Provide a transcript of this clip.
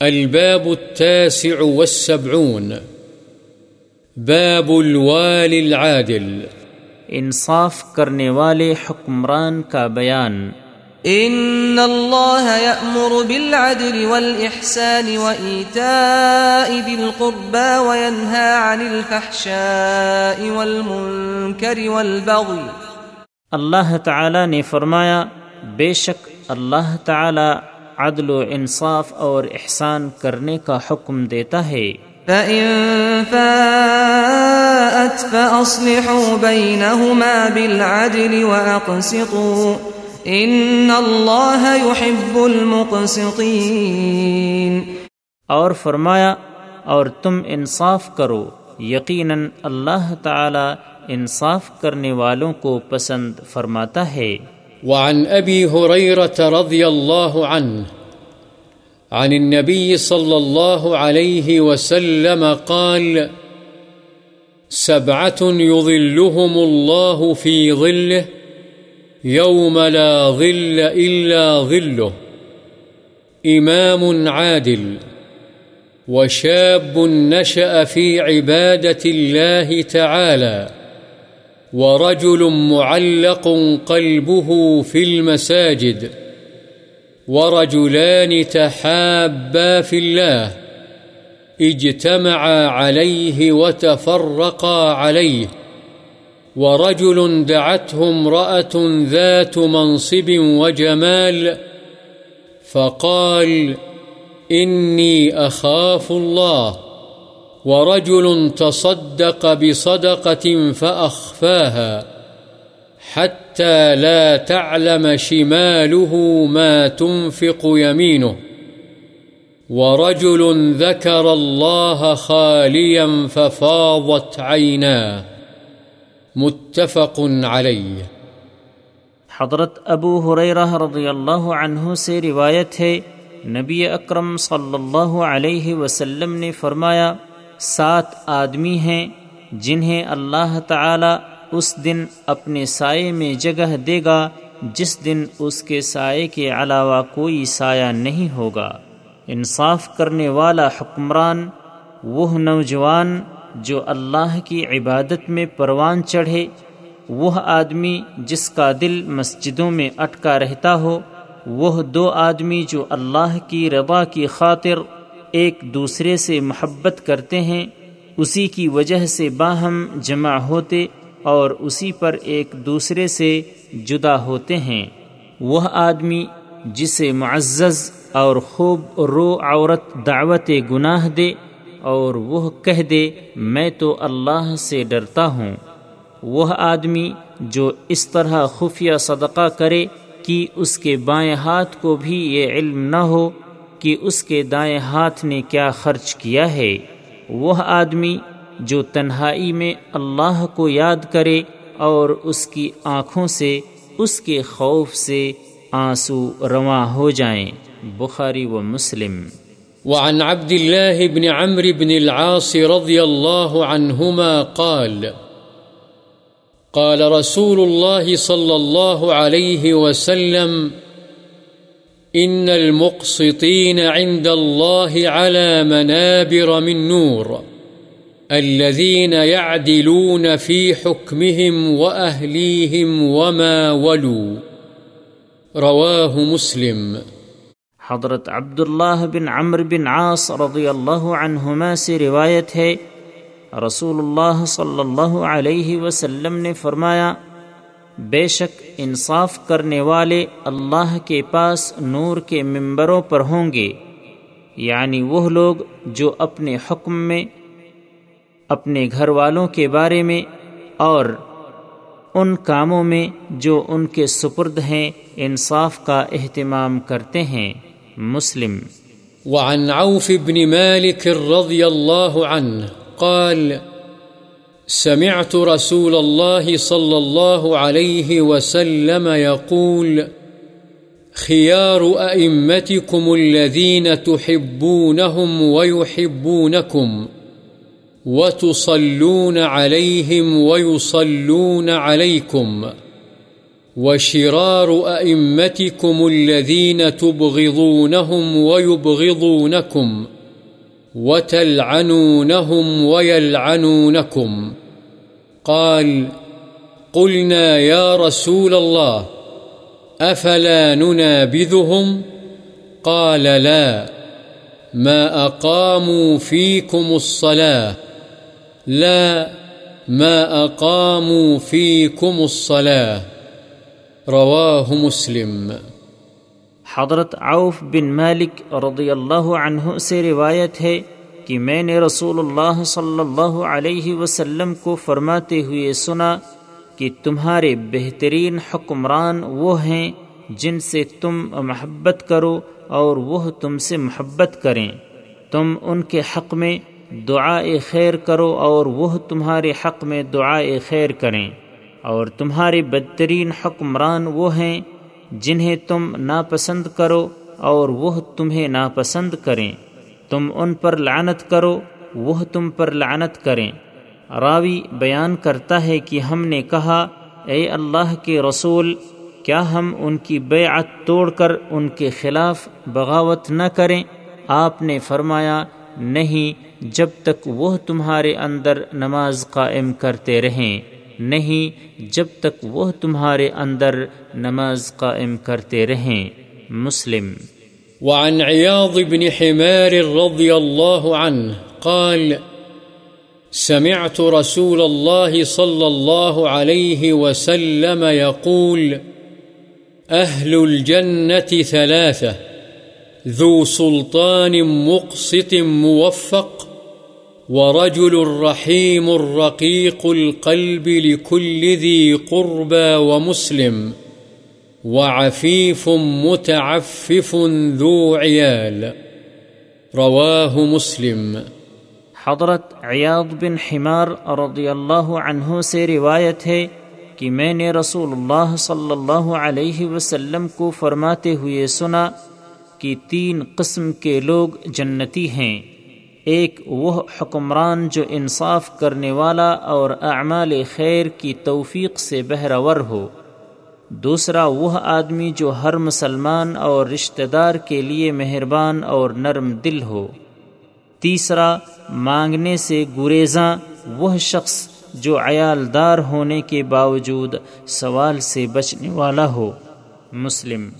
الباب التاسع والسبعون. باب الوالي العادل. انصاف کرنے والے حکمران کا بیان. ان اللہ یأمر بالعدل والإحسان وإيتاء ذي القربى وينهى عن الفحشاء والمنكر والبغي اللہ تعالی نے فرمایا بے شک اللہ تعالی عدل و انصاف اور احسان کرنے کا حکم دیتا ہے۔ فَإِن فَاءَتْ فَأَصْلِحُوا بَيْنَهُمَا بِالْعَدْلِ وَأَقْسِطُوا إِنَّ اللَّهَ يُحِبُّ الْمُقْسِطِينَ۔ اور فرمایا اور تم انصاف کرو۔ یقیناً اللہ تعالی انصاف کرنے والوں کو پسند فرماتا ہے۔ وعن أبي هريرة رضي الله عنه عن النبي صلى الله عليه وسلم قال سبعة يظلهم الله في ظله، يوم لا ظل إلا ظله، إمام عادل، وشاب نشأ في عبادة الله تعالى. ورجل معلق قلبه في المساجد، ورجلان تحابا في الله اجتمعا عليه وتفرقا عليه، ورجل دعته امرأة ذات منصب وجمال، فقال إني أخاف الله. ورجل تصدق بصدقة فأخفاها حتى لا تعلم شماله ما تنفق يمينه. ورجل ذكر الله خاليا ففاضت عيناه. متفق عليه. حضرت ابو حریرہ رضی اللہ عنہ سے روایت ہے، نبی اکرم صلی اللہ علیہ وسلم نے فرمایا سات آدمی ہیں جنہیں اللہ تعالی اس دن اپنے سائے میں جگہ دے گا، جس دن اس کے سائے کے علاوہ کوئی سایہ نہیں ہوگا۔ انصاف کرنے والا حکمران، وہ نوجوان جو اللہ کی عبادت میں پروان چڑھے، وہ آدمی جس کا دل مسجدوں میں اٹکا رہتا ہو، وہ دو آدمی جو اللہ کی رضا کی خاطر ایک دوسرے سے محبت کرتے ہیں، اسی کی وجہ سے باہم جمع ہوتے اور اسی پر ایک دوسرے سے جدا ہوتے ہیں۔ وہ آدمی جسے معزز اور خوب رو عورت دعوت گناہ دے اور وہ کہہ دے، میں تو اللہ سے ڈرتا ہوں۔ وہ آدمی جو اس طرح خفیہ صدقہ کرے کہ اس کے بائیں ہاتھ کو بھی یہ علم نہ ہو کہ اس کے دائیں ہاتھ نے کیا خرچ کیا ہے۔ وہ آدمی جو تنہائی میں اللہ کو یاد کرے اور اس کی آنکھوں سے، اس کے خوف سے آنسو رواں ہو جائیں۔ بخاری و مسلم۔ وعن عبد الله بن عمرو بن العاص رضي الله عنهما قال قال رسول الله صلى الله عليه وسلم إن المقسطين عند الله على منابر من نور الذين يعدلون في حكمهم وأهليهم وما ولوا رواه مسلم حضرت عبداللہ بن عمر بن عاص رضی اللہ عنہما سے روایت ہے، رسول اللہ صلی اللہ علیہ وسلم نے فرمایا بے شک انصاف کرنے والے اللہ کے پاس نور کے ممبروں پر ہوں گے۔ یعنی وہ لوگ جو اپنے حکم میں، اپنے گھر والوں کے بارے میں اور ان کاموں میں جو ان کے سپرد ہیں، انصاف کا اہتمام کرتے ہیں۔ مسلم۔ وعن عوف بن مالك رضي الله عنه قال سمعت رسول الله صلى الله عليه وسلم يقول خيار أئمتكم الذين تحبونهم ويحبونكم وتصلون عليهم ويصلون عليكم وشرار أئمتكم الذين تبغضونهم ويبغضونكم وتلعنونهم ويلعنونكم قال قلنا يا رسول الله أفلا ننابذهم قال لا ما أقاموا فيكم الصلاة لا ما أقاموا فيكم الصلاة رواه مسلم حضرت عوف بن مالک رضی اللہ عنہ سے روایت ہے کہ میں نے رسول اللہ صلی اللہ علیہ وسلم کو فرماتے ہوئے سنا کہ تمہارے بہترین حکمران وہ ہیں جن سے تم محبت کرو اور وہ تم سے محبت کریں۔ تم ان کے حق میں دعا خیر کرو اور وہ تمہارے حق میں دعا خیر کریں۔ اور تمہارے بدترین حکمران وہ ہیں جنہیں تم ناپسند کرو اور وہ تمہیں ناپسند کریں۔ تم ان پر لعنت کرو، وہ تم پر لعنت کریں۔ راوی بیان کرتا ہے کہ ہم نے کہا، اے اللہ کے رسول، کیا ہم ان کی بیعت توڑ کر ان کے خلاف بغاوت نہ کریں؟ آپ نے فرمایا، نہیں، جب تک وہ تمہارے اندر نماز قائم کرتے رہیں۔ نہیں جب تک وہ تمہارے اندر نماز قائم کرتے رہیں۔ مسلم۔ وعن عياض بن حمار رضي الله عنه قال، سمعت رسول الله صلى الله عليه وسلم يقول، أهل الجنة ثلاثة، ذو سلطان مقسط موفق ورجل رحيم رقيق القلب لكل ذي قربى ومسلم وعفيف متعفف ذو عيال. رواه مسلم. حضرت عیاض بن حمار رضی اللہ عنہ سے روایت ہے کہ میں نے رسول اللہ صلی اللہ علیہ وسلم کو فرماتے ہوئے سنا کہ تین قسم کے لوگ جنتی ہیں۔ ایک وہ حکمران جو انصاف کرنے والا اور اعمال خیر کی توفیق سے بہرور ہو۔ دوسرا وہ آدمی جو ہر مسلمان اور رشتہ دار کے لیے مہربان اور نرم دل ہو۔ تیسرا، مانگنے سے گریزاں، وہ شخص جو عیالدار ہونے کے باوجود سوال سے بچنے والا ہو۔ مسلم